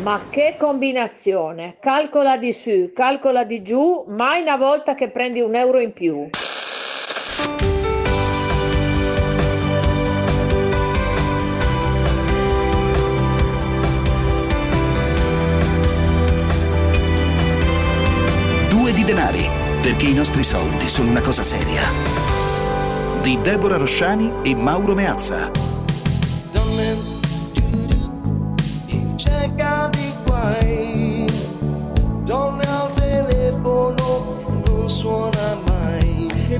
Ma che combinazione! Calcola di su, calcola di giù, mai una volta che prendi un euro in più. Due di denari, perché i nostri soldi sono una cosa seria. Di Deborah Rosciani e Mauro Meazza.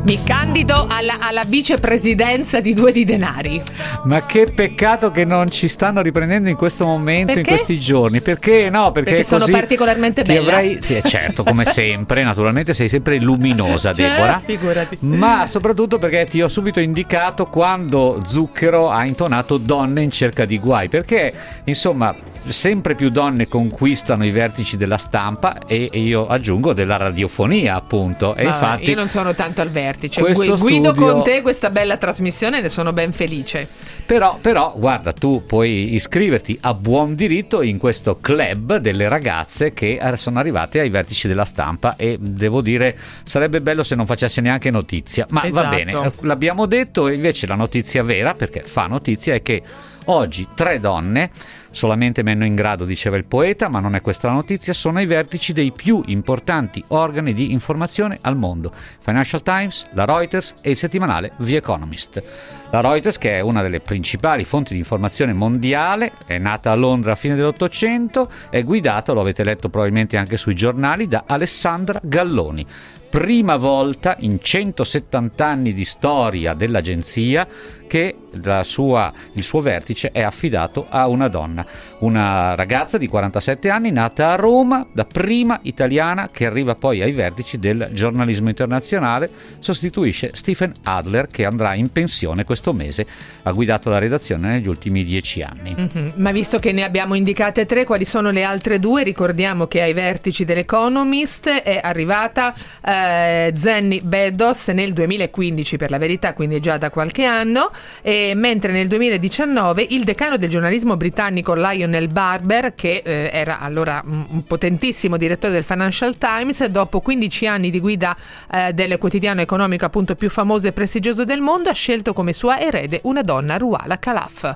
Mi candido alla, alla vicepresidenza di Due di Denari. Ma che peccato che non ci stanno riprendendo in questo momento, in Perché? questi giorni. Perché no? Perché, Perché sono particolarmente ti bella. avrei- sì, certo, come sempre, naturalmente sei sempre luminosa, Cioè, Deborah. figurati. Ma soprattutto perché ti ho subito indicato quando Zucchero ha intonato donne in cerca di guai. Perché, insomma, sempre più donne conquistano i vertici della stampa e, e io aggiungo della radiofonia, appunto. E Vabbè, infatti. io non sono tanto al vertice. Guido studio- con te questa bella trasmissione ne sono ben felice. Però, però, guarda, tu puoi iscriverti a buon diritto in questo club delle ragazze che sono arrivate ai vertici della stampa e devo dire sarebbe bello se non facesse neanche notizia. Ma va Esatto. bene, eh, l'abbiamo detto e invece la notizia vera, perché fa notizia, è che oggi tre donne, solamente meno in grado, diceva il poeta, ma non è questa la notizia, sono ai vertici dei più importanti organi di informazione al mondo. Financial Times, la Reuters e il settimanale The Economist. La Reuters, che è una delle principali fonti di informazione mondiale, è nata a Londra a fine dell'Ottocento, è guidata, lo avete letto probabilmente anche sui giornali, da Alessandra Galloni. Prima volta in 170 anni di storia dell'agenzia che sua- il suo vertice è affidato a una donna, una ragazza di 47 anni nata a Roma, da prima italiana che arriva poi ai vertici del giornalismo internazionale, sostituisce Stephen Adler che andrà in pensione questo mese, ha guidato la redazione negli ultimi dieci anni. Mhm. Ma visto che ne abbiamo indicate tre, quali sono le altre due? Ricordiamo che ai vertici dell'Economist è arrivata eh, Zenny Beddos nel 2015 per la verità, quindi già da qualche anno, mentre nel 2019 il decano del giornalismo britannico Lionel Barber, che eh, era allora un, potentissimo direttore del Financial Times, dopo 15 anni di guida eh, del quotidiano economico appunto più famoso e prestigioso del mondo, ha scelto come sua erede una donna, Ruala Khalaf.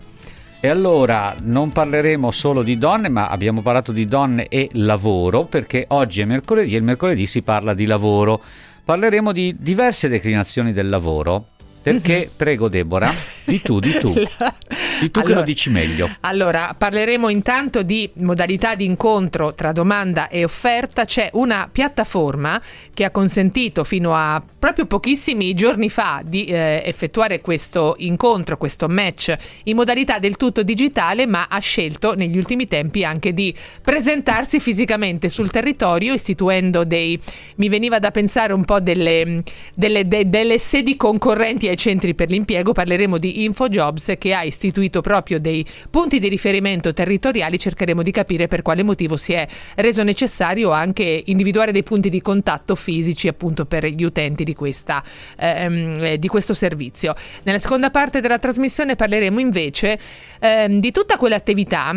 E allora non parleremo solo di donne, ma abbiamo parlato di donne e lavoro, perché oggi è mercoledì e il mercoledì si parla di lavoro. Parleremo di diverse declinazioni del lavoro. Perché, prego Deborah, di tu, di tu, di tu che Allora- lo dici meglio. Allora, parleremo intanto di modalità di incontro tra domanda e offerta. C'è una piattaforma che ha consentito fino a proprio pochissimi giorni fa di eh, effettuare questo incontro, questo match in modalità del tutto digitale, ma ha scelto negli ultimi tempi anche di presentarsi fisicamente sul territorio, istituendo dei, mi veniva da pensare un po' delle, delle- de- delle sedi concorrenti ai centri per l'impiego. Parleremo di InfoJobs che ha istituito proprio dei punti di riferimento territoriali. Cercheremo di capire per quale motivo si è reso necessario anche individuare dei punti di contatto fisici appunto per gli utenti di, questa, ehm, eh, di questo servizio. Nella seconda parte della trasmissione parleremo invece ehm, di tutta quell'attività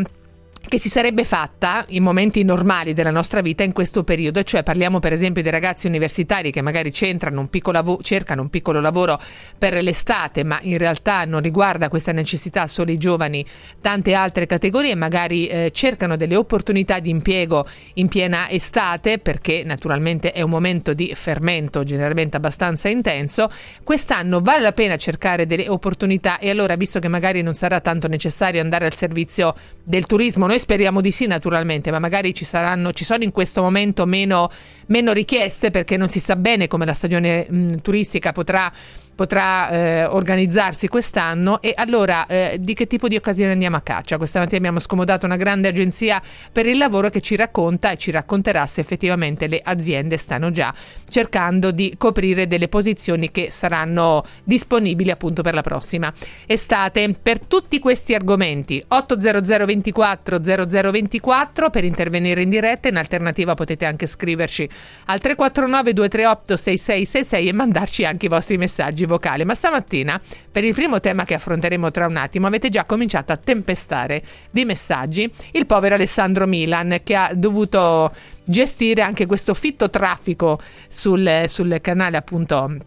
che si sarebbe fatta in momenti normali della nostra vita in questo periodo, cioè parliamo per esempio dei ragazzi universitari che magari un lavo- cercano un piccolo lavoro per l'estate, ma in realtà non riguarda questa necessità solo i giovani, tante altre categorie magari eh, cercano delle opportunità di impiego in piena estate perché naturalmente è un momento di fermento generalmente abbastanza intenso. Quest'anno vale la pena cercare delle opportunità e allora visto che magari non sarà tanto necessario andare al servizio del turismo, noi speriamo di sì naturalmente, ma magari ci saranno, ci sono in questo momento meno, meno richieste perché non si sa bene come la stagione mh, turistica potrà potrà eh, organizzarsi quest'anno e allora eh, di che tipo di occasione andiamo a caccia? Questa mattina abbiamo scomodato una grande agenzia per il lavoro che ci racconta e ci racconterà se effettivamente le aziende stanno già cercando di coprire delle posizioni che saranno disponibili appunto per la prossima estate. Per tutti questi argomenti 800 24 0024 per intervenire in diretta, in alternativa potete anche scriverci al 349 238 6666 e mandarci anche i vostri messaggi vocale, ma stamattina, per il primo tema che affronteremo tra un attimo, avete già cominciato a tempestare di messaggi. Il povero Alessandro Milan che ha dovuto gestire anche questo fitto traffico sul, sul canale appunto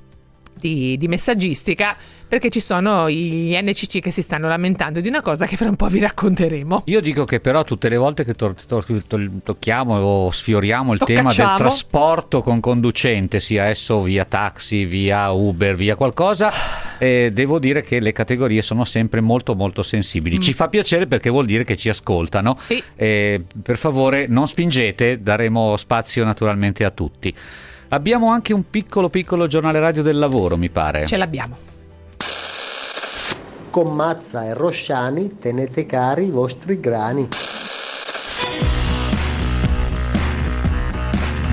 di, di messaggistica perché ci sono gli NCC che si stanno lamentando di una cosa che fra un po' vi racconteremo. Io dico che però tutte le volte che to- to- to- tocchiamo o sfioriamo il tema del trasporto con conducente, sia esso via taxi, via Uber, via qualcosa, eh, devo dire che le categorie sono sempre molto molto sensibili. Ci fa piacere perché vuol dire che ci ascoltano. Sì. Eh, per favore non spingete, daremo spazio naturalmente a tutti. Abbiamo anche un piccolo piccolo giornale radio del lavoro, mi pare. Ce l'abbiamo. Con Mazza e Rosciani tenete cari i vostri grani.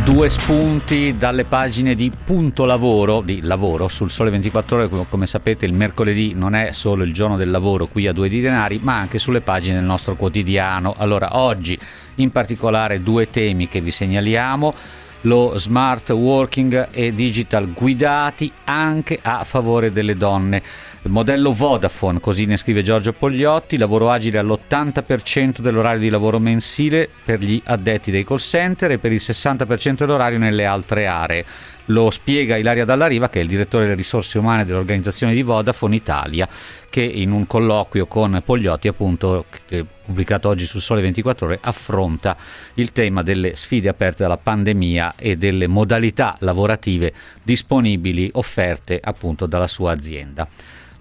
Due spunti dalle pagine di Punto Lavoro, di lavoro sul Sole 24 Ore, come- come sapete il mercoledì non è solo il giorno del lavoro qui a Due di Denari, ma anche sulle pagine del nostro quotidiano. Allora oggi in particolare due temi che vi segnaliamo, lo smart working e digital guidati anche a favore delle donne. Modello Vodafone, così ne scrive Giorgio Pogliotti, lavoro agile all'80% dell'orario di lavoro mensile per gli addetti dei call center e per il 60% dell'orario nelle altre aree. Lo spiega Ilaria Dallariva, che è il direttore delle risorse umane dell'organizzazione di Vodafone Italia, che in un colloquio con Pogliotti, appunto, pubblicato oggi sul Sole 24 Ore, affronta il tema delle sfide aperte dalla pandemia e delle modalità lavorative disponibili offerte appunto dalla sua azienda.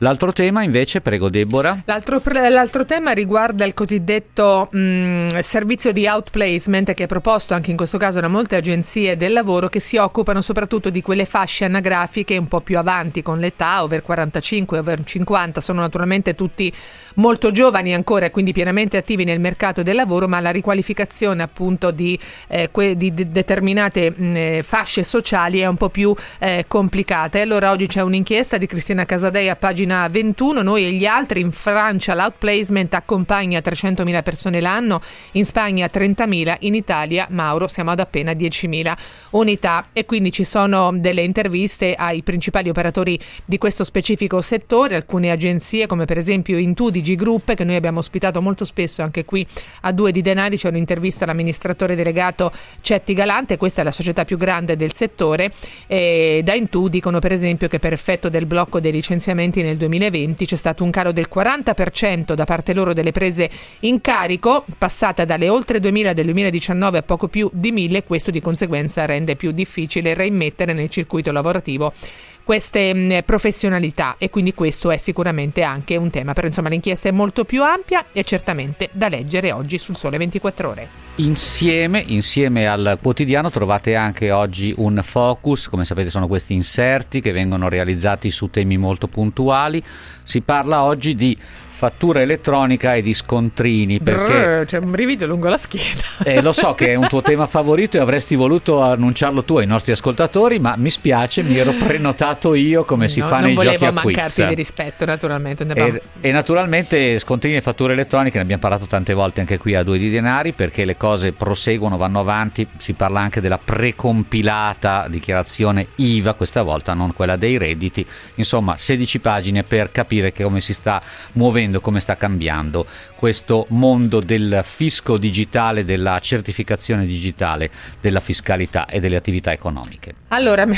L'altro tema invece, prego Deborah. L'altro, l'altro tema riguarda il cosiddetto mh, servizio di outplacement che è proposto anche in questo caso da molte agenzie del lavoro che si occupano soprattutto di quelle fasce anagrafiche un po' più avanti con l'età, over 45, over 50, sono naturalmente tutti molto giovani ancora e quindi pienamente attivi nel mercato del lavoro, ma la riqualificazione appunto di, eh, que- di de- determinate mh, eh, fasce sociali è un po' più eh, complicata. E allora oggi c'è un'inchiesta di Cristina Casadei a pagina 21, noi e gli altri in Francia l'outplacement accompagna 300.000 persone l'anno, in Spagna 30.000, in Italia Mauro siamo ad appena 10.000 unità. E quindi ci sono delle interviste ai principali operatori di questo specifico settore, alcune agenzie come per esempio Intu di G Group che noi abbiamo ospitato molto spesso anche qui a Due di Denari, c'è un'intervista all'amministratore delegato Cetti Galante, questa è la società più grande del settore e da Intu dicono per esempio che per effetto del blocco dei licenziamenti nel 2020 c'è stato un calo del 40% da parte loro delle prese in carico, passata dalle oltre 2000 del 2019 a poco più di 1000, questo di conseguenza rende più difficile reimmettere nel circuito lavorativo queste mh, professionalità e quindi questo è sicuramente anche un tema, però insomma l'inchiesta è molto più ampia e certamente da leggere oggi sul Sole 24 Ore. Insieme, insieme al quotidiano trovate anche oggi un focus, come sapete sono questi inserti che vengono realizzati su temi molto puntuali. Si parla oggi di fattura elettronica e di scontrini perché Brrr, c'è un brivido lungo la schiena. eh, lo so che è un tuo tema favorito e avresti voluto annunciarlo tu ai nostri ascoltatori, ma mi spiace, mi ero prenotato io come si No, fa non nei volevo giochi a mancarti quiz. di rispetto, naturalmente. E, e naturalmente scontrini e fatture elettroniche, ne abbiamo parlato tante volte anche qui a Due di Denari, perché le cose proseguono, vanno avanti, si parla anche della precompilata dichiarazione IVA, questa volta non quella dei redditi, insomma 16 pagine per capire che come si sta muovendo, come sta cambiando questo mondo del fisco digitale, della certificazione digitale, della fiscalità e delle attività economiche. Allora,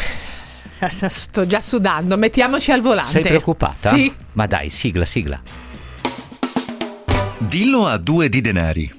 sto già sudando, mettiamoci al volante. Sei preoccupata? Sì. Ma dai, sigla, sigla. Dillo a due di denari.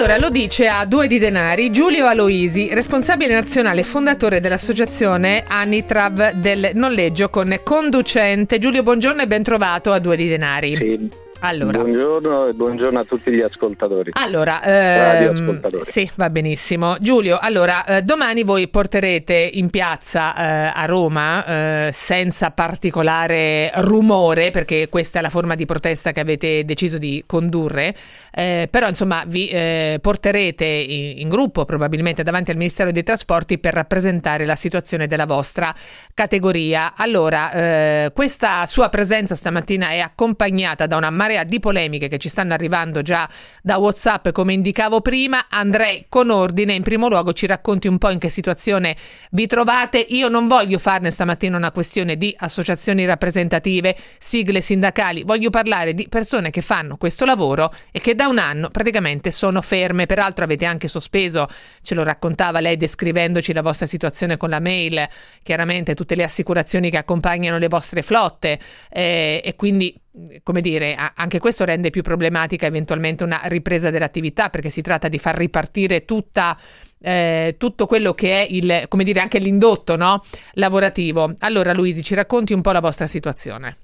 Allora, lo dice a due di denari Giulio Aloisi, responsabile nazionale e fondatore dell'associazione Anitrav del noleggio con conducente. Giulio, buongiorno e ben trovato a due di denari. Sì, Allora, buongiorno e buongiorno a tutti gli ascoltatori. Allora, ehm, ascoltatori. sì, va benissimo. Giulio, allora, eh, domani voi porterete in piazza eh, a Roma, eh, senza particolare rumore, perché questa è la forma di protesta che avete deciso di condurre, eh, però insomma vi eh, porterete in, in gruppo probabilmente davanti al Ministero dei Trasporti per rappresentare la situazione della vostra categoria. Allora, eh, questa sua presenza stamattina è accompagnata da una marea marea di polemiche che ci stanno arrivando già da WhatsApp, come indicavo prima. Andrei con ordine. In primo luogo ci racconti un po' in che situazione vi trovate. Io non voglio farne stamattina una questione di associazioni rappresentative, sigle sindacali, voglio parlare di persone che fanno questo lavoro e che da un anno praticamente sono ferme. Peraltro avete anche sospeso, ce lo raccontava lei descrivendoci la vostra situazione con la mail, chiaramente tutte le assicurazioni che accompagnano le vostre flotte eh, e quindi come dire, anche questo rende più problematica eventualmente una ripresa dell'attività perché si tratta di far ripartire tutta, eh, tutto quello che è il, come dire, anche l'indotto no? lavorativo. Allora Luisi, ci racconti un po' la vostra situazione.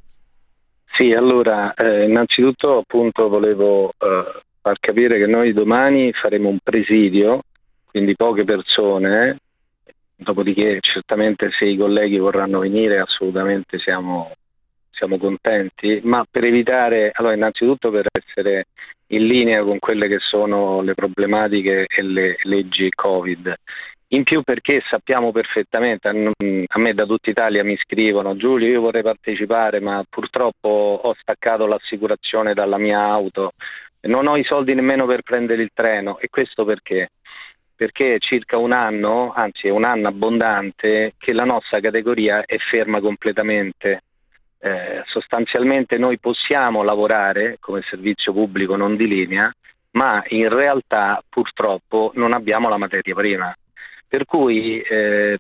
Sì, allora, eh, innanzitutto appunto volevo eh, far capire che noi domani faremo un presidio, quindi poche persone, dopodiché certamente se i colleghi vorranno venire assolutamente siamo siamo contenti, ma per evitare, allora innanzitutto per essere in linea con quelle che sono le problematiche e le leggi Covid. In più perché sappiamo perfettamente, a me da tutta Italia mi scrivono Giulio io vorrei partecipare ma purtroppo ho staccato l'assicurazione dalla mia auto, non ho i soldi nemmeno per prendere il treno e questo perché? Perché è circa un anno, anzi è un anno abbondante, che la nostra categoria è ferma completamente eh, sostanzialmente noi possiamo lavorare come servizio pubblico non di linea, ma in realtà purtroppo non abbiamo la materia prima. Per cui eh,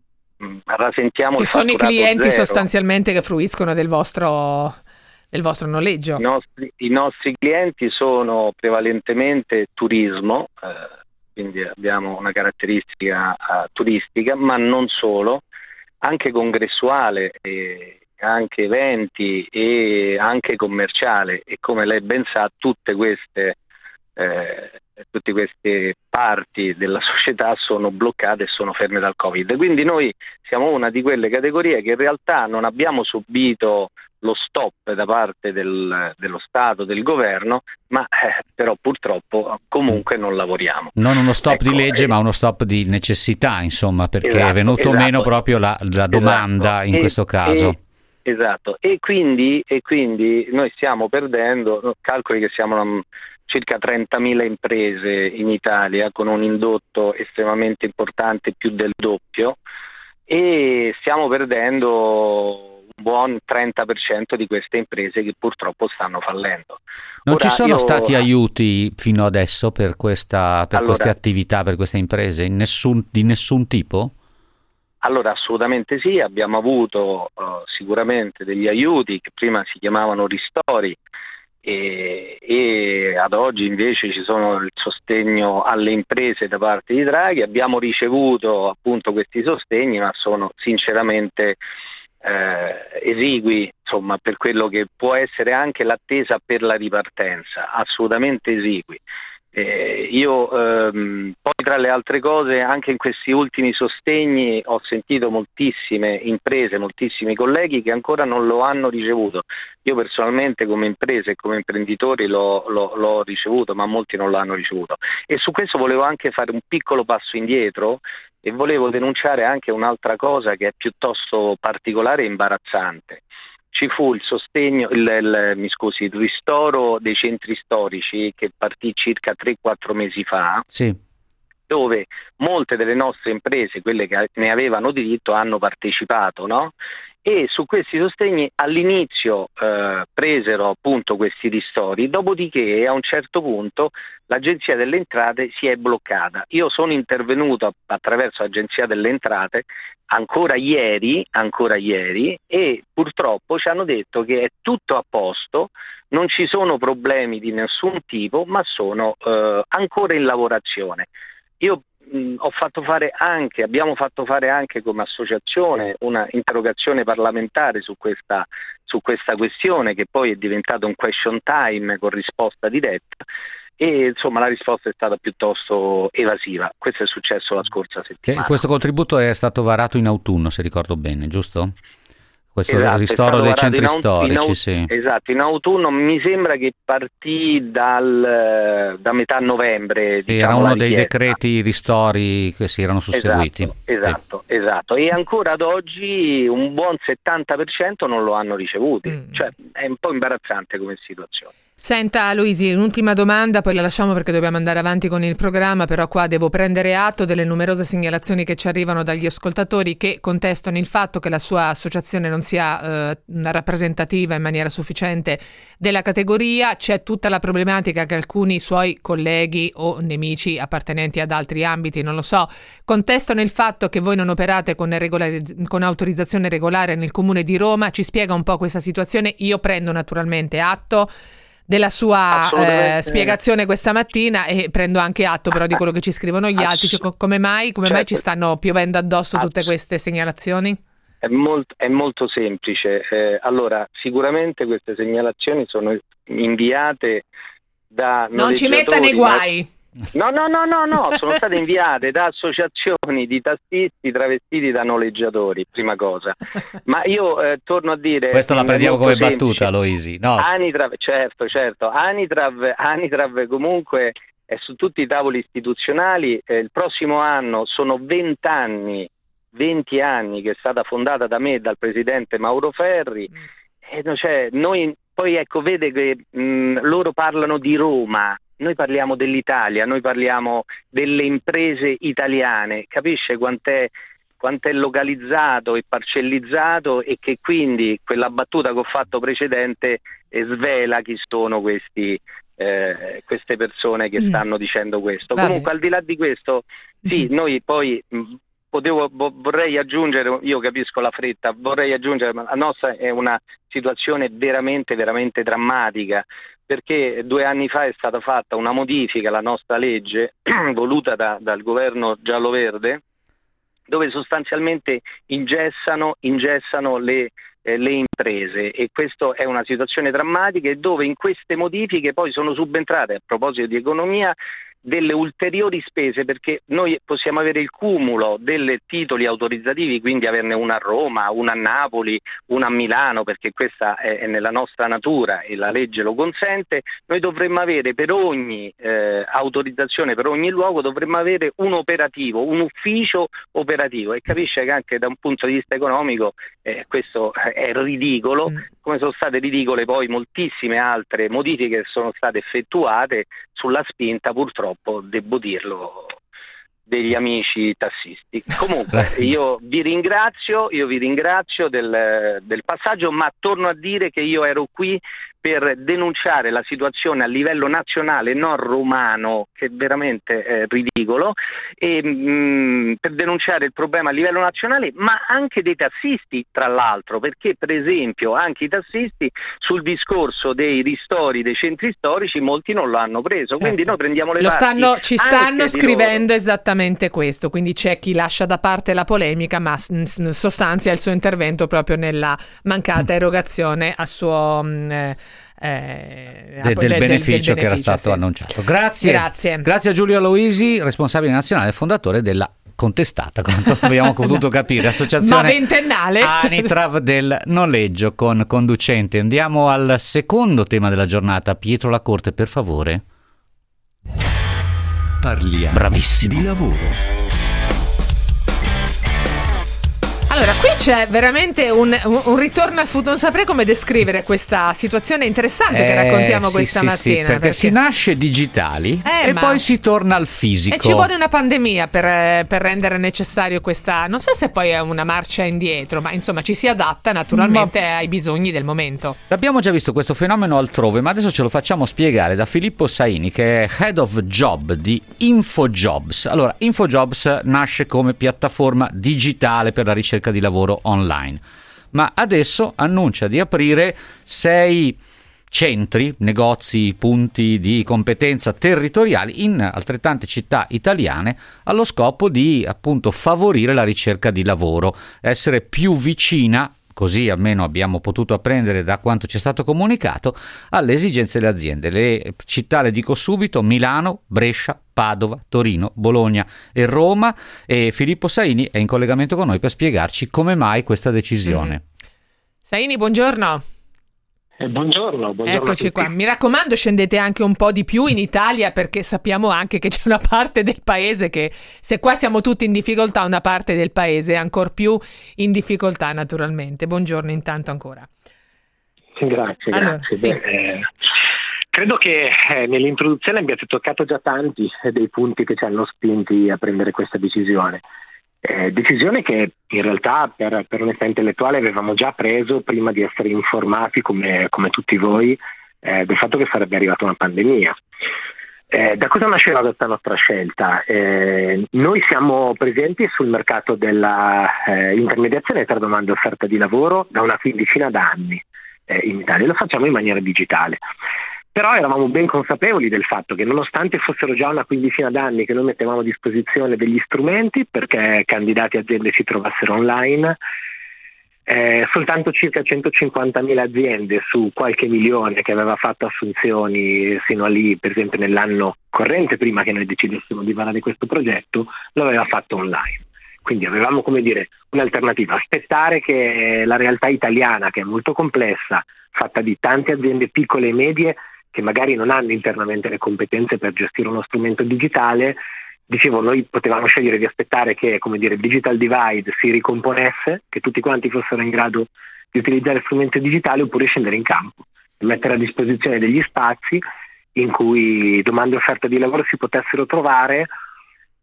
rasentiamo che sono i clienti zero. sostanzialmente che fruiscono del vostro, del vostro noleggio. I nostri, I nostri, clienti sono prevalentemente turismo, eh, quindi abbiamo una caratteristica eh, turistica, ma non solo, anche congressuale e anche eventi e anche commerciale e come lei ben sa tutte queste, eh, tutte queste parti della società sono bloccate e sono ferme dal Covid. Quindi noi siamo una di quelle categorie che in realtà non abbiamo subito lo stop da parte del, dello Stato, del governo, ma eh, però purtroppo comunque non lavoriamo. Non uno stop ecco, di legge, eh, ma uno stop di necessità, insomma, perché esatto, è venuto esatto. meno proprio la, la domanda esatto. in questo caso. E, Esatto, e quindi, e quindi, noi stiamo perdendo, calcoli che siamo a circa 30.000 imprese in Italia con un indotto estremamente importante, più del doppio, e stiamo perdendo un buon 30% di queste imprese che purtroppo stanno fallendo. Non Ora, ci sono io... stati aiuti fino adesso per, questa, per allora, queste attività, per queste imprese, nessun, di nessun tipo? Allora assolutamente sì, abbiamo avuto uh, sicuramente degli aiuti che prima si chiamavano ristori e, e, ad oggi invece ci sono il sostegno alle imprese da parte di Draghi, abbiamo ricevuto appunto questi sostegni ma sono sinceramente eh, esigui insomma, per quello che può essere anche l'attesa per la ripartenza, assolutamente esigui. Eh, io ehm, poi tra le altre cose anche in questi ultimi sostegni ho sentito moltissime imprese, moltissimi colleghi che ancora non lo hanno ricevuto. Io personalmente come imprese e come imprenditori l'ho, l'ho, l'ho ricevuto, ma molti non l'hanno ricevuto. E su questo volevo anche fare un piccolo passo indietro e volevo denunciare anche un'altra cosa che è piuttosto particolare e imbarazzante ci fu il sostegno, il, il, mi scusi, il ristoro dei centri storici che partì circa 3-4 mesi fa. Sì. Dove molte delle nostre imprese, quelle che ne avevano diritto, hanno partecipato, no? E su questi sostegni all'inizio eh, presero appunto questi ristori, dopodiché a un certo punto l'Agenzia delle Entrate si è bloccata. Io sono intervenuto attraverso l'Agenzia delle Entrate ancora ieri, ancora ieri e purtroppo ci hanno detto che è tutto a posto, non ci sono problemi di nessun tipo, ma sono eh, ancora in lavorazione. Io mh, ho fatto fare anche, abbiamo fatto fare anche come associazione una interrogazione parlamentare su questa, su questa questione che poi è diventata un question time con risposta diretta e insomma la risposta è stata piuttosto evasiva. Questo è successo la scorsa settimana. E questo contributo è stato varato in autunno, se ricordo bene, giusto? Questo esatto, ristoro dei centri in aut- storici, in aut- sì. Esatto, in autunno mi sembra che partì dal, da metà novembre. Sì, diciamo, era uno dei decreti ristori che si erano susseguiti. Esatto, esatto, esatto. E ancora ad oggi un buon 70% non lo hanno ricevuti. Mm. Cioè è un po' imbarazzante come situazione. Senta Luisi, un'ultima domanda, poi la lasciamo perché dobbiamo andare avanti con il programma, però qua devo prendere atto delle numerose segnalazioni che ci arrivano dagli ascoltatori che contestano il fatto che la sua associazione non sia eh, rappresentativa in maniera sufficiente della categoria. C'è tutta la problematica che alcuni suoi colleghi o nemici appartenenti ad altri ambiti, non lo so, contestano il fatto che voi non operate con, regolariz- con autorizzazione regolare nel comune di Roma. Ci spiega un po' questa situazione. Io prendo naturalmente atto della sua eh, spiegazione questa mattina e prendo anche atto però di quello che ci scrivono gli altri, cioè, come, mai, come certo. mai ci certo. stanno piovendo addosso tutte queste segnalazioni? È molto, è molto semplice. Eh, allora, sicuramente queste segnalazioni sono inviate da... Non ci metta nei guai. No, no, no, no, no, sono state inviate da associazioni di tassisti travestiti da noleggiatori, prima cosa. Ma io eh, torno a dire... Questo la prendiamo come semplice. battuta, Loisi. No. Anitrav, certo, certo. Anitrav, Anitrav comunque è su tutti i tavoli istituzionali. Eh, il prossimo anno sono 20 anni, 20 anni che è stata fondata da me e dal presidente Mauro Ferri. Mm. E, cioè, noi, poi ecco, vede che mh, loro parlano di Roma noi parliamo dell'Italia, noi parliamo delle imprese italiane, capisce quant'è, quant'è localizzato e parcellizzato e che quindi quella battuta che ho fatto precedente eh, svela chi sono questi, eh, queste persone che mm. stanno dicendo questo. Vabbè. Comunque al di là di questo, sì, mm. noi poi mh, potevo, vorrei aggiungere, io capisco la fretta, vorrei aggiungere, ma la nostra è una situazione veramente, veramente drammatica perché due anni fa è stata fatta una modifica alla nostra legge voluta da, dal governo giallo-verde dove sostanzialmente ingessano, ingessano le, eh, le, imprese. E questa è una situazione drammatica e dove in queste modifiche poi sono subentrate a proposito di economia delle ulteriori spese perché noi possiamo avere il cumulo dei titoli autorizzativi, quindi averne una a Roma, una a Napoli, una a Milano, perché questa è, nella nostra natura e la legge lo consente, noi dovremmo avere per ogni eh, autorizzazione, per ogni luogo, dovremmo avere un operativo, un ufficio operativo e capisce che anche da un punto di vista economico eh, questo è ridicolo, mm. come sono state ridicole poi moltissime altre modifiche che sono state effettuate sulla spinta purtroppo purtroppo, devo dirlo, degli amici tassisti. Comunque io vi ringrazio, io vi ringrazio del, del passaggio, ma torno a dire che io ero qui per denunciare la situazione a livello nazionale, non romano, che è veramente eh, ridicolo, e, mh, mm, per denunciare il problema a livello nazionale, ma anche dei tassisti, tra l'altro, perché per esempio anche i tassisti sul discorso dei ristori dei centri storici molti non lo hanno preso, certo. quindi noi prendiamo le Lo stanno, Ci stanno scrivendo esattamente questo, quindi c'è chi lascia da parte la polemica, ma sostanzia il suo intervento proprio nella mancata erogazione a suo... Mh, mm, eh, de, del, del, beneficio del, che era stato sì. annunciato. Grazie. Grazie. Grazie a Giulio Aloisi, responsabile nazionale e fondatore della contestata, quanto abbiamo potuto capire, associazione. Anitrav del noleggio con conducente. Andiamo al secondo tema della giornata. Pietro La Corte, per favore. Parliamo Bravissimo. di lavoro. Allora, qui c'è veramente un, un, ritorno al futuro. Non saprei come descrivere questa situazione interessante eh, che raccontiamo sì, questa sì, mattina. Sì, perché, perché, si nasce digitali eh, e ma... poi si torna al fisico. E ci vuole una pandemia per, per, rendere necessario questa. Non so se poi è una marcia indietro, ma insomma ci si adatta naturalmente ma... ai bisogni del momento. Abbiamo già visto questo fenomeno altrove, ma adesso ce lo facciamo spiegare da Filippo Saini, che è Head of Job di InfoJobs. Allora, InfoJobs nasce come piattaforma digitale per la ricerca ricerca di lavoro online. Ma adesso annuncia di aprire sei centri, negozi, punti di competenza territoriali in altrettante città italiane allo scopo di appunto favorire la ricerca di lavoro, essere più vicina così almeno abbiamo potuto apprendere da quanto ci è stato comunicato, alle esigenze delle aziende. Le città, le dico subito, Milano, Brescia, Padova, Torino, Bologna e Roma e Filippo Saini è in collegamento con noi per spiegarci come mai questa decisione. Mm. Saini, buongiorno. Eh, buongiorno, buongiorno, Eccoci qua. Mi raccomando, scendete anche un po' di più in Italia perché sappiamo anche che c'è una parte del paese che, se qua siamo tutti in difficoltà, una parte del paese è ancora più in difficoltà, naturalmente. Buongiorno intanto ancora. Grazie, allora, grazie. Sì. Beh, eh, Credo che eh, nell'introduzione abbiate toccato già tanti dei punti che ci hanno spinti a prendere questa decisione. Eh, decisione che in realtà per, per onestà intellettuale avevamo già preso prima di essere informati come, come tutti voi eh, del fatto che sarebbe arrivata una pandemia. Eh, da cosa nasceva questa nostra scelta? Eh, noi siamo presenti sul mercato dell'intermediazione tra domanda e offerta di lavoro da una quindicina d'anni eh, in Italia, lo facciamo in maniera digitale. Però eravamo ben consapevoli del fatto che nonostante fossero già una quindicina d'anni che noi mettevamo a disposizione degli strumenti perché candidati e aziende si trovassero online, eh, soltanto circa 150.000 aziende su qualche milione che aveva fatto assunzioni sino a lì, per esempio nell'anno corrente, prima che noi decidessimo di varare questo progetto, lo aveva fatto online. Quindi avevamo come dire un'alternativa, aspettare che la realtà italiana, che è molto complessa, fatta di tante aziende piccole e medie, che magari non hanno internamente le competenze per gestire uno strumento digitale, dicevo, noi potevamo scegliere di aspettare che come dire, il digital divide si ricomponesse, che tutti quanti fossero in grado di utilizzare strumenti digitali oppure scendere in campo e mettere a disposizione degli spazi in cui domande e offerte di lavoro si potessero trovare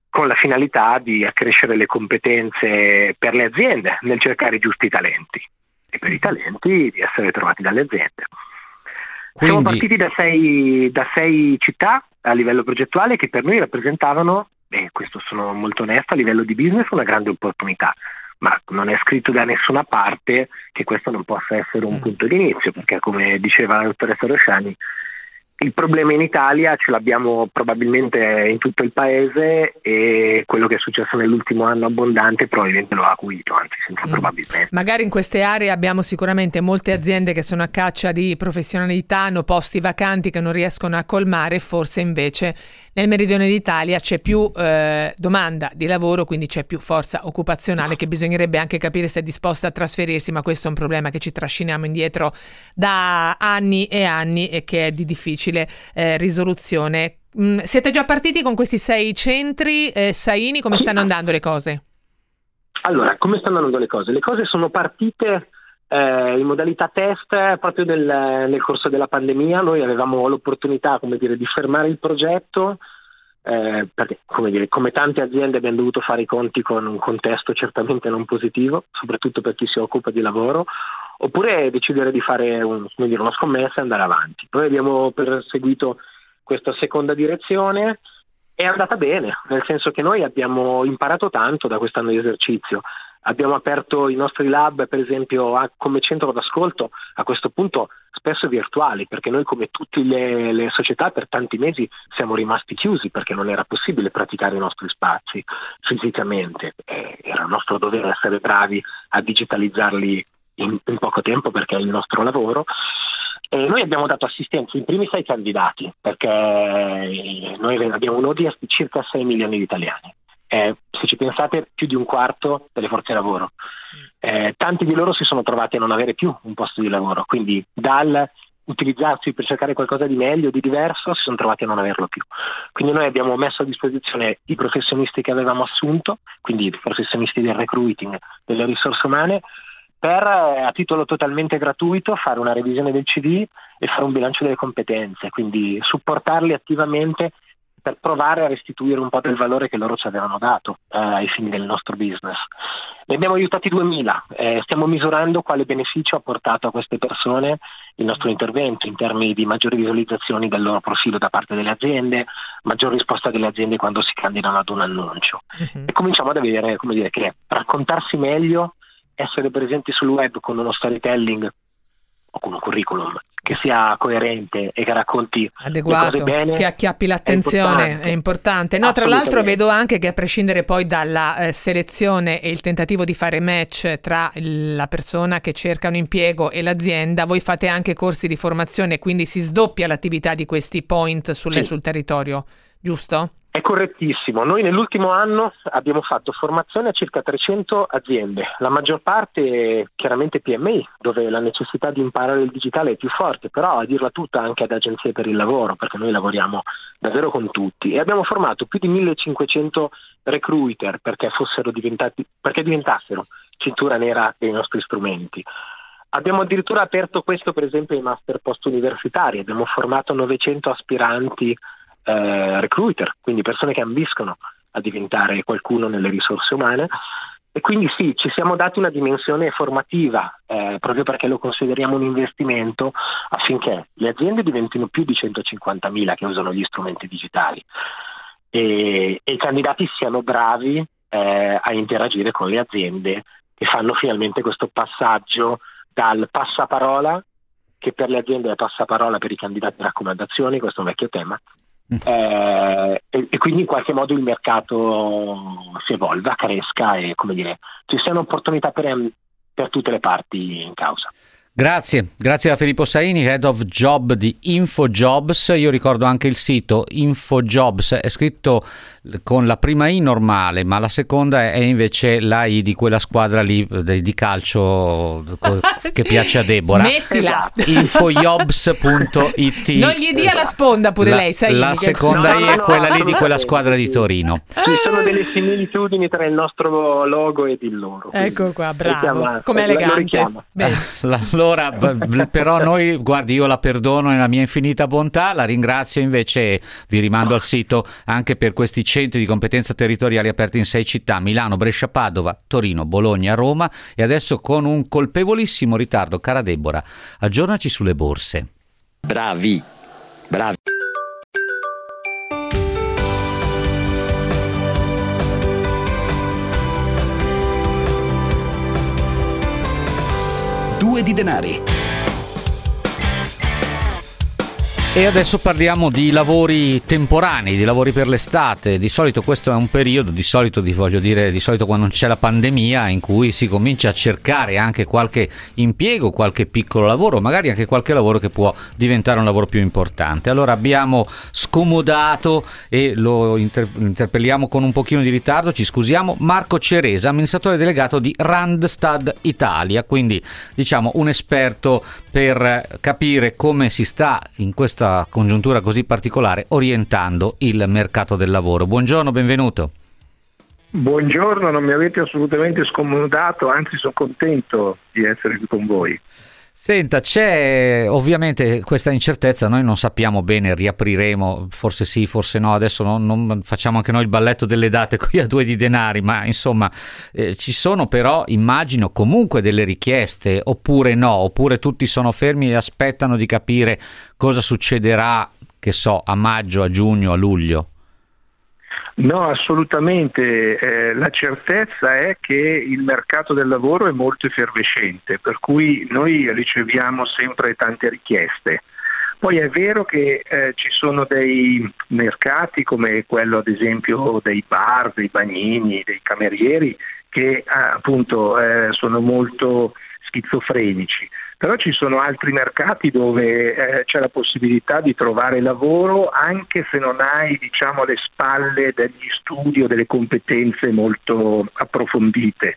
con la finalità di accrescere le competenze per le aziende nel cercare i giusti talenti e per i talenti di essere trovati dalle aziende. Quindi... Siamo partiti da sei, da sei, città a livello progettuale che per noi rappresentavano, e questo sono molto onesto, a livello di business una grande opportunità. Ma non è scritto da nessuna parte che questo non possa essere un mm. punto di inizio, perché come diceva la dottoressa Rosciani, il problema in Italia ce l'abbiamo probabilmente in tutto il paese e quello che è successo nell'ultimo anno abbondante probabilmente lo ha acuito, anzi senza mm. probabilmente. Magari in queste aree abbiamo sicuramente molte aziende che sono a caccia di professionalità, hanno posti vacanti che non riescono a colmare, forse invece nel meridione d'Italia c'è più eh, domanda di lavoro, quindi c'è più forza occupazionale che bisognerebbe anche capire se è disposta a trasferirsi, ma questo è un problema che ci trasciniamo indietro da anni e anni e che è di difficile eh, risoluzione. Mm, siete già partiti con questi sei centri, eh, Saini, come stanno andando le cose? Allora, come stanno andando le cose? Le cose sono partite eh, in modalità test proprio del, nel corso della pandemia. Noi avevamo l'opportunità come dire, di fermare il progetto eh, perché come, dire, come, tante aziende abbiamo dovuto fare i conti con un contesto certamente non positivo, soprattutto per chi si occupa di lavoro, oppure decidere di fare un, dire, una scommessa e andare avanti. Noi abbiamo perseguito questa seconda direzione. È andata bene, nel senso che noi abbiamo imparato tanto da quest'anno di esercizio. Abbiamo aperto i nostri lab, per esempio, a, come centro d'ascolto, a questo punto spesso virtuali, perché noi come tutte le, le, società per tanti mesi siamo rimasti chiusi perché non era possibile praticare i nostri spazi fisicamente. Eh, era nostro dovere essere bravi a digitalizzarli in, in poco tempo perché è il nostro lavoro. E noi abbiamo dato assistenza in primi sei candidati, perché noi abbiamo un audience di circa 6 milioni di italiani eh, se ci pensate più di un quarto delle forze lavoro. Eh, tanti di loro si sono trovati a non avere più un posto di lavoro, quindi dal utilizzarsi per cercare qualcosa di meglio, di diverso, si sono trovati a non averlo più. Quindi noi abbiamo messo a disposizione i professionisti che avevamo assunto, quindi i professionisti del recruiting, delle risorse umane, per eh, a titolo totalmente gratuito fare una revisione del CV e fare un bilancio delle competenze, quindi supportarli attivamente per provare a restituire un po' del valore che loro ci avevano dato eh, ai fini del nostro business. Ne abbiamo aiutati 2000, eh, stiamo misurando quale beneficio ha portato a queste persone il nostro intervento in termini di maggiori visualizzazioni del loro profilo da parte delle aziende, maggior risposta delle aziende quando si candidano ad un annuncio. Uh-huh. E cominciamo ad avere, come dire, che raccontarsi meglio, essere presenti sul web con uno storytelling o con un curriculum che sia coerente e che racconti adeguato, bene, che acchiappi l'attenzione, è importante. È importante. No, tra l'altro vedo anche che a prescindere poi dalla eh, selezione e il tentativo di fare match tra la persona che cerca un impiego e l'azienda, voi fate anche corsi di formazione, quindi si sdoppia l'attività di questi point sulle, sì. sul territorio, giusto? È correttissimo. Noi nell'ultimo anno abbiamo fatto formazione a circa 300 aziende, la maggior parte chiaramente PMI, dove la necessità di imparare il digitale è più forte, però a dirla tutta anche ad agenzie per il lavoro, perché noi lavoriamo davvero con tutti. E abbiamo formato più di 1500 recruiter perché, perché diventassero cintura nera dei nostri strumenti. Abbiamo addirittura aperto questo per esempio ai master post universitari, abbiamo formato 900 aspiranti eh, recruiter, quindi persone che ambiscono a diventare qualcuno nelle risorse umane. E quindi sì, ci siamo dati una dimensione formativa, eh, proprio perché lo consideriamo un investimento affinché le aziende diventino più di 150.000 che usano gli strumenti digitali e, e i candidati siano bravi eh, a interagire con le aziende che fanno finalmente questo passaggio dal passaparola, che per le aziende è passaparola per i candidati di raccomandazioni, questo è un vecchio tema, eh, e, quindi in qualche modo il mercato si evolva, cresca e come dire, ci siano opportunità per, per tutte le parti in causa. Grazie, grazie a Filippo Saini, Head of Job di InfoJobs. Io ricordo anche il sito InfoJobs, è scritto con la prima I normale, ma la seconda è invece la I di quella squadra lì di calcio che piace a Deborah. Smettila! Infojobs.it Non gli dia la sponda pure la, lei, sai? La seconda no, I no, è no, quella no, lì di quella squadra di Torino. Ci sono delle similitudini tra il nostro logo ed il loro. Ecco qua, bravo. Come elegante. Allora, però noi, guardi, io la perdono nella mia infinita bontà, la ringrazio invece vi rimando al sito anche per questi centri di competenza territoriali aperti in sei città, Milano, Brescia, Padova, Torino, Bologna, Roma e adesso con un colpevolissimo ritardo, cara Deborah, aggiornaci sulle borse. Bravi, bravi. Due di denari. E adesso parliamo di lavori temporanei, di lavori per l'estate. Di solito questo è un periodo, di solito di, voglio dire, di solito quando c'è la pandemia, in cui si comincia a cercare anche qualche impiego, qualche piccolo lavoro, magari anche qualche lavoro che può diventare un lavoro più importante. Allora abbiamo scomodato e lo inter- interpelliamo con un pochino di ritardo, ci scusiamo, Marco Ceresa, amministratore delegato di Randstad Italia, quindi diciamo un esperto per capire come si sta in questa congiuntura così particolare orientando il mercato del lavoro. Buongiorno, benvenuto. Buongiorno, non mi avete assolutamente scomodato, anzi sono contento di essere qui con voi. Senta, c'è ovviamente questa incertezza, noi non sappiamo bene, riapriremo, forse sì, forse no, adesso non, non facciamo anche noi il balletto delle date qui a due di denari, ma insomma eh, ci sono però, immagino, comunque delle richieste, oppure no, oppure tutti sono fermi e aspettano di capire cosa succederà, che so, a maggio, a giugno, a luglio. No, assolutamente. Eh, la certezza è che il mercato del lavoro è molto effervescente, per cui noi riceviamo sempre tante richieste. Poi è vero che eh, ci sono dei mercati come quello ad esempio dei bar, dei bagnini, dei camerieri che eh, appunto sono molto schizofrenici però ci sono altri mercati dove eh, c'è la possibilità di trovare lavoro anche se non hai diciamo, alle spalle degli studi o delle competenze molto approfondite.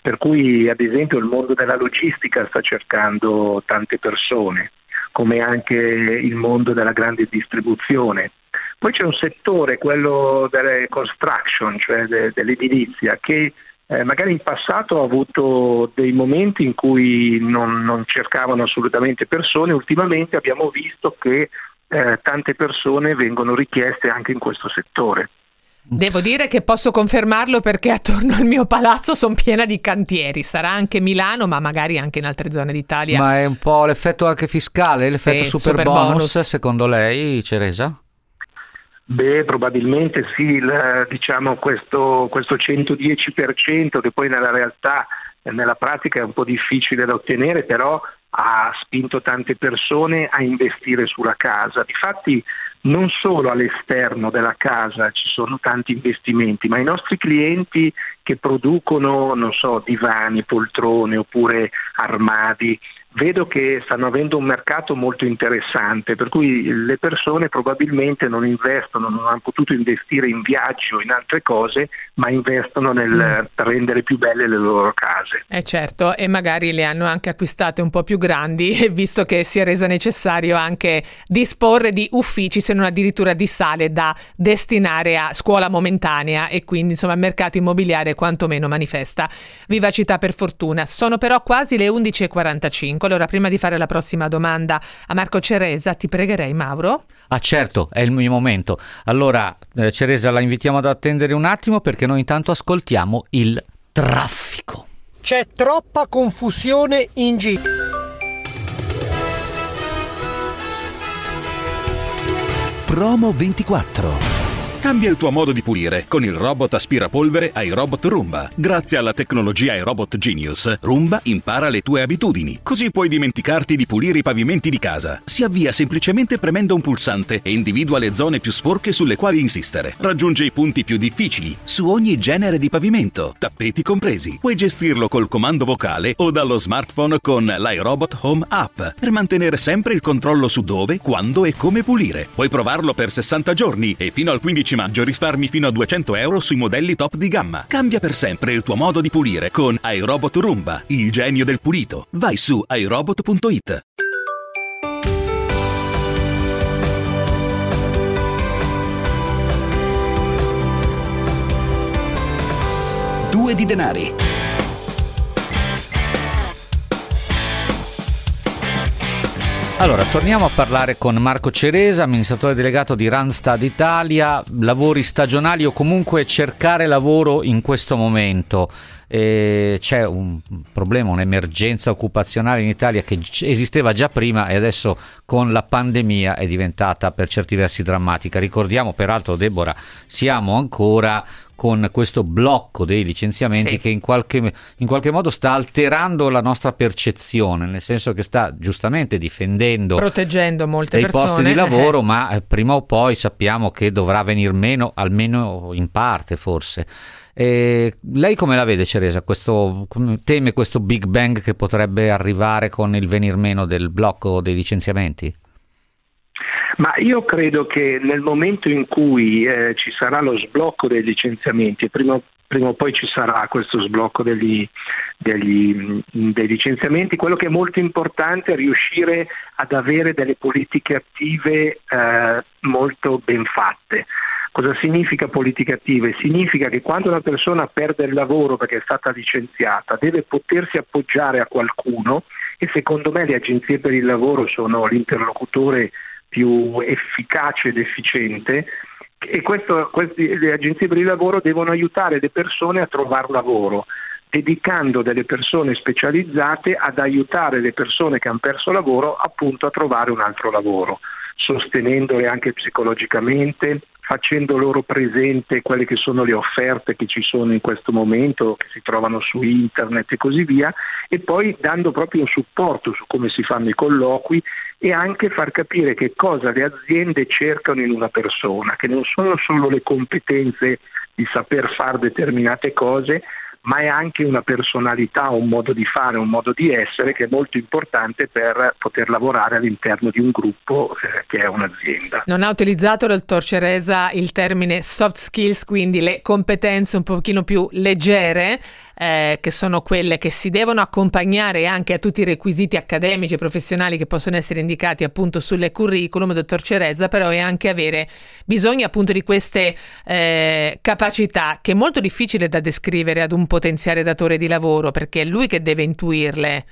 Per cui ad esempio il mondo della logistica sta cercando tante persone, come anche il mondo della grande distribuzione. Poi c'è un settore, quello delle construction, cioè de- dell'edilizia, che eh, magari in passato ha avuto dei momenti in cui non, non, cercavano assolutamente persone, ultimamente abbiamo visto che eh, tante persone vengono richieste anche in questo settore. Devo dire che posso confermarlo perché attorno al mio palazzo sono piena di cantieri, sarà anche Milano ma magari anche in altre zone d'Italia. Ma è un po' l'effetto anche fiscale, l'effetto sì, super, super bonus, bonus, secondo lei Ceresa? Beh, probabilmente sì, il, diciamo questo, questo 110% che poi nella realtà, nella pratica è un po' difficile da ottenere, però ha spinto tante persone a investire sulla casa. Difatti non solo all'esterno della casa ci sono tanti investimenti, ma i nostri clienti che producono, non so, divani, poltrone oppure armadi, vedo che stanno avendo un mercato molto interessante, per cui le persone probabilmente non investono, non hanno potuto investire in viaggi o in altre cose, ma investono nel mm. rendere più belle le loro case. Eh certo, e magari le hanno anche acquistate un po' più grandi, visto che si è resa necessario anche disporre di uffici, se non addirittura di sale da destinare a scuola momentanea e quindi insomma il mercato immobiliare quantomeno manifesta vivacità per fortuna. Sono però quasi le 11.45. elenco. Allora, prima di fare la prossima domanda a Marco Ceresa, ti pregherei, Mauro. Ah certo, è il mio momento. Allora, eh, Ceresa, la invitiamo ad attendere un attimo perché noi intanto ascoltiamo il traffico. C'è troppa confusione in giro. Promo 24. Cambia il tuo modo di pulire con il robot aspirapolvere iRobot Roomba. Grazie alla tecnologia iRobot Genius, Roomba impara le tue abitudini, così puoi dimenticarti di pulire i pavimenti di casa. Si avvia semplicemente premendo un pulsante e individua le zone più sporche sulle quali insistere. Raggiunge i punti più difficili su ogni genere di pavimento, tappeti compresi. Puoi gestirlo col comando vocale o dallo smartphone con l'iRobot Home App per mantenere sempre il controllo su dove, quando e come pulire. Puoi provarlo per 60 giorni e fino al 15 maggio risparmi fino a 200 euro sui modelli top di gamma. Cambia per sempre il tuo modo di pulire con iRobot Roomba, il genio del pulito. Vai su iRobot.it. Due di denari. Allora, torniamo a parlare con Marco Ceresa, amministratore delegato di Randstad Italia, lavori stagionali o comunque cercare lavoro in questo momento. Eh, c'è un problema, un'emergenza occupazionale in Italia che esisteva già prima e adesso con la pandemia è diventata per certi versi drammatica. Ricordiamo peraltro, Deborah, siamo ancora con questo blocco dei licenziamenti Sì. che in qualche, in qualche modo sta alterando la nostra percezione, nel senso che sta giustamente difendendo Proteggendo molte dei persone. posti di lavoro, Eh. ma eh, prima o poi sappiamo che dovrà venir meno, almeno in parte forse. E lei come la vede Ceresa? Questo, teme questo Big Bang che potrebbe arrivare con il venir meno del blocco dei licenziamenti? Ma io credo che nel momento in cui eh, ci sarà lo sblocco dei licenziamenti, prima, prima o poi ci sarà questo sblocco degli, degli, dei licenziamenti, quello che è molto importante è riuscire ad avere delle politiche attive eh, molto ben fatte. Cosa significa politiche attive? Significa che quando una persona perde il lavoro perché è stata licenziata deve potersi appoggiare a qualcuno e secondo me le agenzie per il lavoro sono l'interlocutore più efficace ed efficiente e questo, questi- le agenzie per il lavoro devono aiutare le persone a trovare lavoro dedicando delle persone specializzate ad aiutare le persone che hanno perso lavoro appunto a trovare un altro lavoro, sostenendole anche psicologicamente, facendo loro presente quelle che sono le offerte che ci sono in questo momento, che si trovano su internet e così via, e poi dando proprio un supporto su come si fanno i colloqui e anche far capire che cosa le aziende cercano in una persona, che non sono solo le competenze di saper fare determinate cose, ma è anche una personalità, un modo di fare, un modo di essere che è molto importante per poter lavorare all'interno di un gruppo eh, che è un'azienda. Non ha utilizzato il dottor Ceresa il termine soft skills, quindi le competenze un pochino più leggere, eh, che sono quelle che si devono accompagnare anche a tutti i requisiti accademici e professionali che possono essere indicati appunto sulle curriculum, dottor Ceresa, però è anche avere bisogno appunto di queste eh, capacità che è molto difficile da descrivere ad un potenziale datore di lavoro, perché è lui che deve intuirle.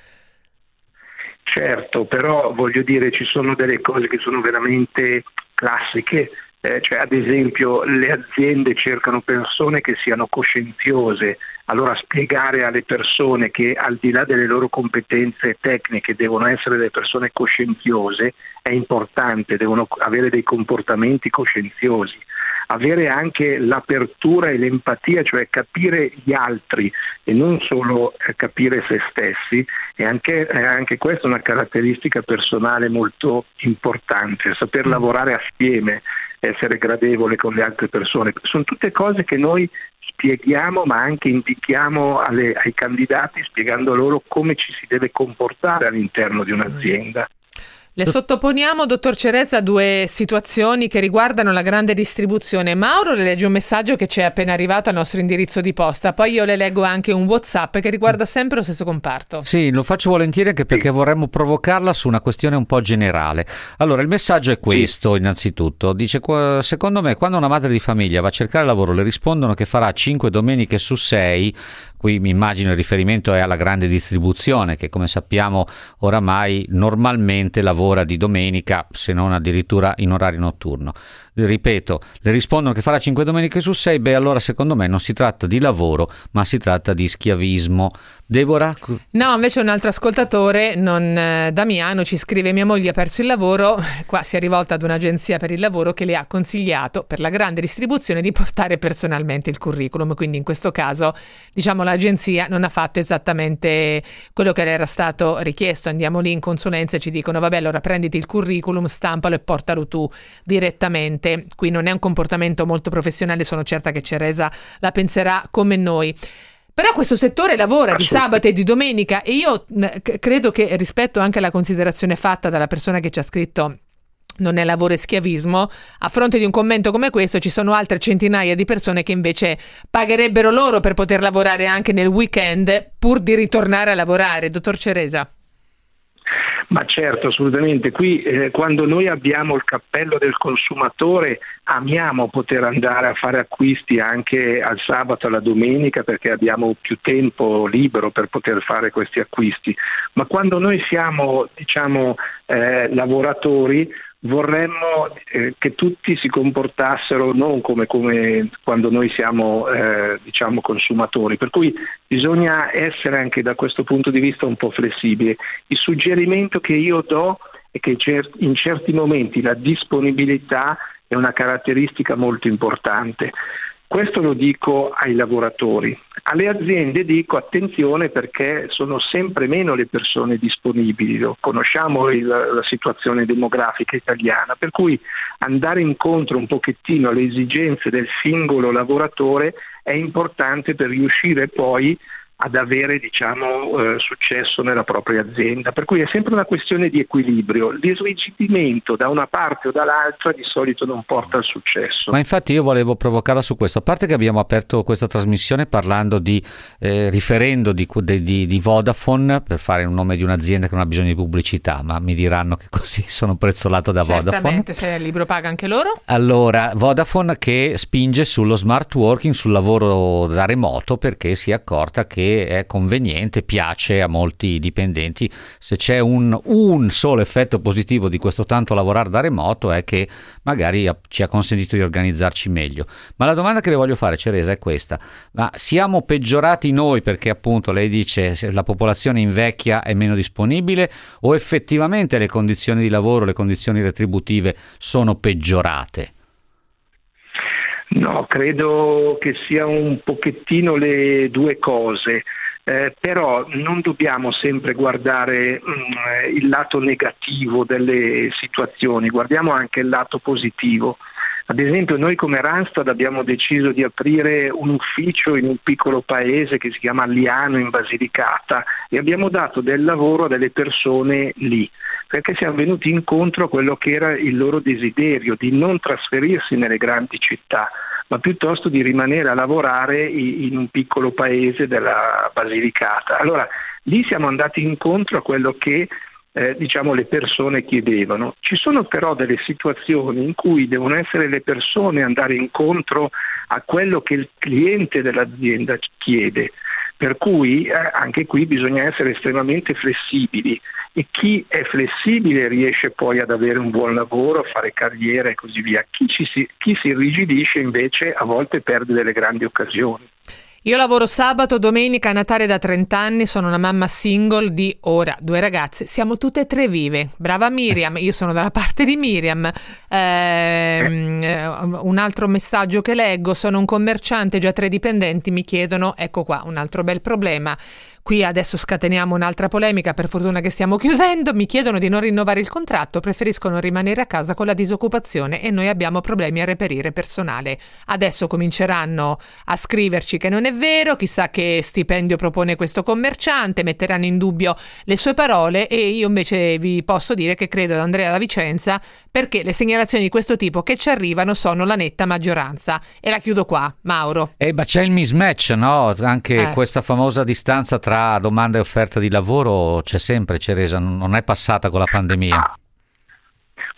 Certo, però voglio dire ci sono delle cose che sono veramente classiche, eh, cioè ad esempio le aziende cercano persone che siano coscienziose, allora spiegare alle persone che al di là delle loro competenze tecniche devono essere delle persone coscienziose è importante, devono avere dei comportamenti coscienziosi. Avere anche l'apertura e l'empatia, cioè capire gli altri e non solo eh, capire se stessi, è anche, è anche questa una caratteristica personale molto importante, saper lavorare assieme, essere gradevole con le altre persone. Sono tutte cose che noi spieghiamo ma anche indichiamo alle- ai candidati spiegando loro come ci si deve comportare all'interno di un'azienda. Le sottoponiamo, dottor Ceresa, due situazioni che riguardano la grande distribuzione. Mauro le legge un messaggio che ci è appena arrivato al nostro indirizzo di posta, poi io le leggo anche un WhatsApp che riguarda sempre lo stesso comparto. Sì, lo faccio volentieri anche perché vorremmo provocarla su una questione un po' generale. Allora, il messaggio è questo, innanzitutto. Dice, "Qua- secondo me, quando una madre di famiglia va a cercare lavoro, le rispondono che farà 5 domeniche su 6, qui mi immagino il riferimento è alla grande distribuzione, che come sappiamo oramai normalmente lavora di domenica, se non addirittura in orario notturno. Ripeto, le rispondono che farà 5 domeniche su 6, beh allora secondo me non si tratta di lavoro, ma si tratta di schiavismo. Deborah? No, invece un altro ascoltatore, non, eh, Damiano, ci scrive: Mia moglie ha perso il lavoro. Qua si è rivolta ad un'agenzia per il lavoro che le ha consigliato per la grande distribuzione di portare personalmente il curriculum. Quindi in questo caso, diciamo, l'agenzia non ha fatto esattamente quello che le era stato richiesto. Andiamo lì in consulenza e ci dicono: Vabbè, allora prenditi il curriculum, stampalo e portalo tu direttamente. Qui non è un comportamento molto professionale, sono certa che Ceresa la penserà come noi. Però questo settore lavora di sabato e di domenica e io credo che rispetto anche alla considerazione fatta dalla persona che ci ha scritto non è lavoro e schiavismo, a fronte di un commento come questo ci sono altre centinaia di persone che invece pagherebbero loro per poter lavorare anche nel weekend pur di ritornare a lavorare. Dottor Ceresa. Ma certo, assolutamente. Qui eh, quando noi abbiamo il cappello del consumatore amiamo poter andare a fare acquisti anche al sabato, alla domenica perché abbiamo più tempo libero per poter fare questi acquisti. Ma quando noi siamo diciamo eh, lavoratori vorremmo eh, che tutti si comportassero non come, come quando noi siamo eh, diciamo consumatori, per cui bisogna essere anche da questo punto di vista un po' flessibili. Il suggerimento che io do è che in certi momenti la disponibilità è una caratteristica molto importante. Questo lo dico ai lavoratori. Alle aziende dico attenzione perché sono sempre meno le persone disponibili, conosciamo il- la situazione demografica italiana, per cui andare incontro un pochettino alle esigenze del singolo lavoratore è importante per riuscire poi ad avere diciamo, eh, successo nella propria azienda. Per cui è sempre una questione di equilibrio. L'irrigidimento da una parte o dall'altra di solito non porta al successo. Ma infatti io volevo provocarla su questo, a parte che abbiamo aperto questa trasmissione parlando di, eh, riferendo di, di- di- di Vodafone per fare un nome di un'azienda che non ha bisogno di pubblicità, ma mi diranno che così sono prezzolato da Vodafone. Certamente, se il libro paga anche loro. Allora, Vodafone che spinge sullo smart working, sul lavoro da remoto perché si è accorta che è conveniente, piace a molti dipendenti. Se c'è un, un solo effetto positivo di questo tanto lavorare da remoto è che magari ci ha consentito di organizzarci meglio. Ma la domanda che le voglio fare, Ceresa, è questa. Ma siamo peggiorati noi perché appunto lei dice la popolazione invecchia è meno disponibile o effettivamente le condizioni di lavoro, le condizioni retributive sono peggiorate? No, credo che sia un pochettino le due cose. Eh, però non dobbiamo sempre guardare mm, il lato negativo delle situazioni, guardiamo anche il lato positivo. Ad esempio noi come Randstad abbiamo deciso di aprire un ufficio in un piccolo paese che si chiama Liano in Basilicata e abbiamo dato del lavoro a delle persone lì perché siamo venuti incontro a quello che era il loro desiderio di non trasferirsi nelle grandi città, ma piuttosto di rimanere a lavorare in un piccolo paese della Basilicata. Allora lì siamo andati incontro a quello che eh, diciamo le persone chiedevano. Ci sono però delle situazioni in cui devono essere le persone andare incontro a quello che il cliente dell'azienda chiede. Per cui eh, anche qui bisogna essere estremamente flessibili e chi è flessibile riesce poi ad avere un buon lavoro, a fare carriera e così via. Chi, si, chi si irrigidisce invece a volte perde delle grandi occasioni. Io lavoro sabato, domenica, Natale da 30 anni, sono una mamma single di ora, due ragazze, siamo tutte e tre vive. Brava Miriam, io sono dalla parte di Miriam. Ehm, eh, un altro messaggio che leggo, sono un commerciante, già tre dipendenti mi chiedono, ecco qua, un altro bel problema. Qui adesso scateniamo un'altra polemica, per fortuna che stiamo chiudendo. Mi chiedono di non rinnovare il contratto, preferiscono rimanere a casa con la disoccupazione e noi abbiamo problemi a reperire personale. Adesso cominceranno a scriverci che non è vero, chissà che stipendio propone questo commerciante, metteranno in dubbio le sue parole e io invece vi posso dire che credo ad Andrea La Vicenza perché le segnalazioni di questo tipo che ci arrivano sono la netta maggioranza. E la chiudo qua, Mauro. Eh, ma c'è il mismatch, no? Anche Eh. questa famosa distanza tra domanda e offerta di lavoro c'è sempre, Ceresa, non è passata con la pandemia.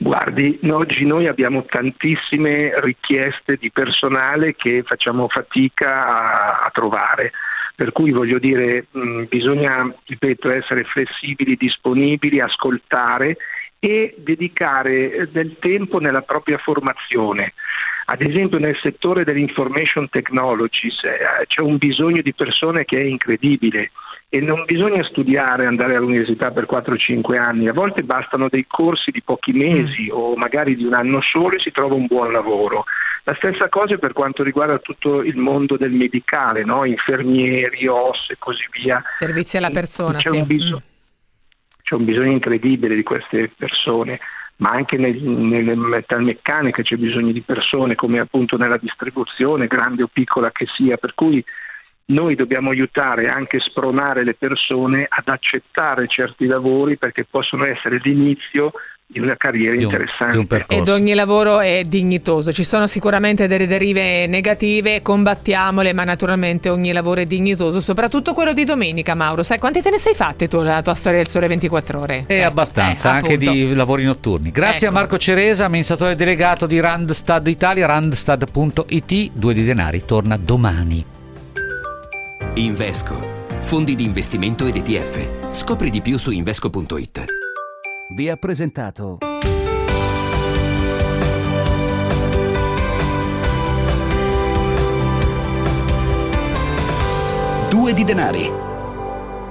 Guardi, oggi noi abbiamo tantissime richieste di personale che facciamo fatica a, a trovare. Per cui voglio dire, mh, bisogna, ripeto, essere flessibili, disponibili, ascoltare e dedicare del tempo nella propria formazione. Ad esempio nel settore dell'information technologies eh, c'è un bisogno di persone che è incredibile e non bisogna studiare, andare all'università per 4-5 anni, a volte bastano dei corsi di pochi mesi o magari di un anno solo e si trova un buon lavoro. La stessa cosa per quanto riguarda tutto il mondo del medicale, no? infermieri, OS e così via. Servizi alla persona, C'è sì. un, bisogno, c'è un bisogno incredibile di queste persone, ma anche nel- nelle metalmeccaniche c'è bisogno di persone, come appunto nella distribuzione, grande o piccola che sia, per cui noi dobbiamo aiutare e anche spronare le persone ad accettare certi lavori perché possono essere l'inizio di una carriera interessante. Ed ogni lavoro è dignitoso. Ci sono sicuramente delle derive negative, combattiamole, ma naturalmente ogni lavoro è dignitoso, soprattutto quello di domenica, Mauro. Sai quanti te ne sei fatte tu la tua storia del sole 24 ore? E abbastanza, eh, anche di lavori notturni. Grazie Ecco. a Marco Ceresa, amministratore delegato di Randstad Italia, randstad.it. Due di denari torna domani. Invesco. Fondi di investimento ed ETF. Scopri di più su invesco.it. Vi ha presentato Due di denari